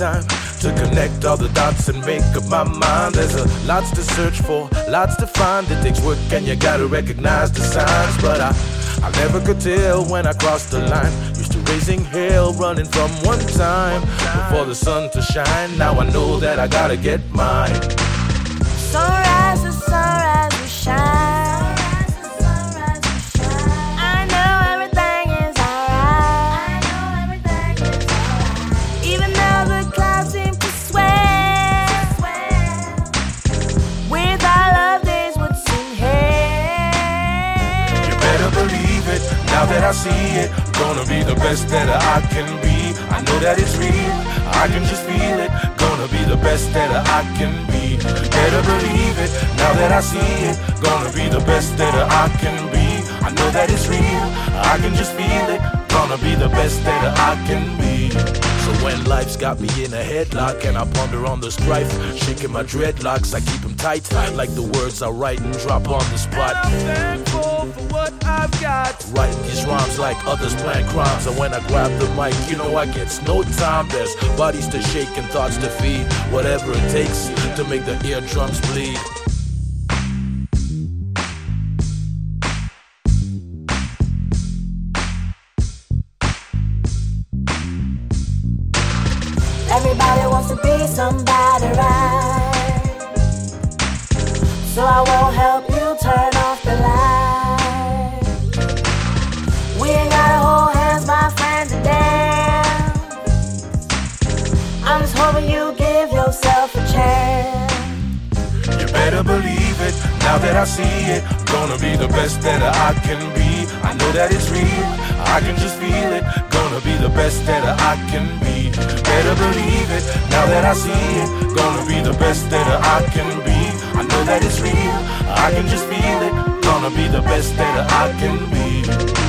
time to connect all the dots and make up my mind. There's a lots to search for, lots to find. It takes work and you gotta recognize the signs. But I, I never could tell when I crossed the line. Used to raising hell, running from one time before the sun to shine. Now I know that I gotta get mine. Sunrise I see it. Gonna be the best that I can be. I know that it's real, I can just feel it. Gonna be the best that I can be. Better believe it, now that I see it. Gonna be the best that I can be. I know that it's real, I can just feel it. Gonna be the best that I can be. So when life's got me in a headlock and I ponder on the strife, shaking my dreadlocks, I keep them tight, like the words I write and drop on the spot. I'm thankful for what I've got. Writing these rhymes like others plan crimes. And when I grab the mic, you know I get no time. There's bodies to shake and thoughts to feed. Whatever it takes to make the eardrums bleed. Everybody wants to be somebody, right? So I won't help now that I see it. Gonna be the best that I can be. I know that it's real, I can just feel it. Gonna be the best that I can be. Better believe it, now that I see it. Gonna be the best that I can be. I know that it's real, I can just feel it. Gonna be the best that I can be.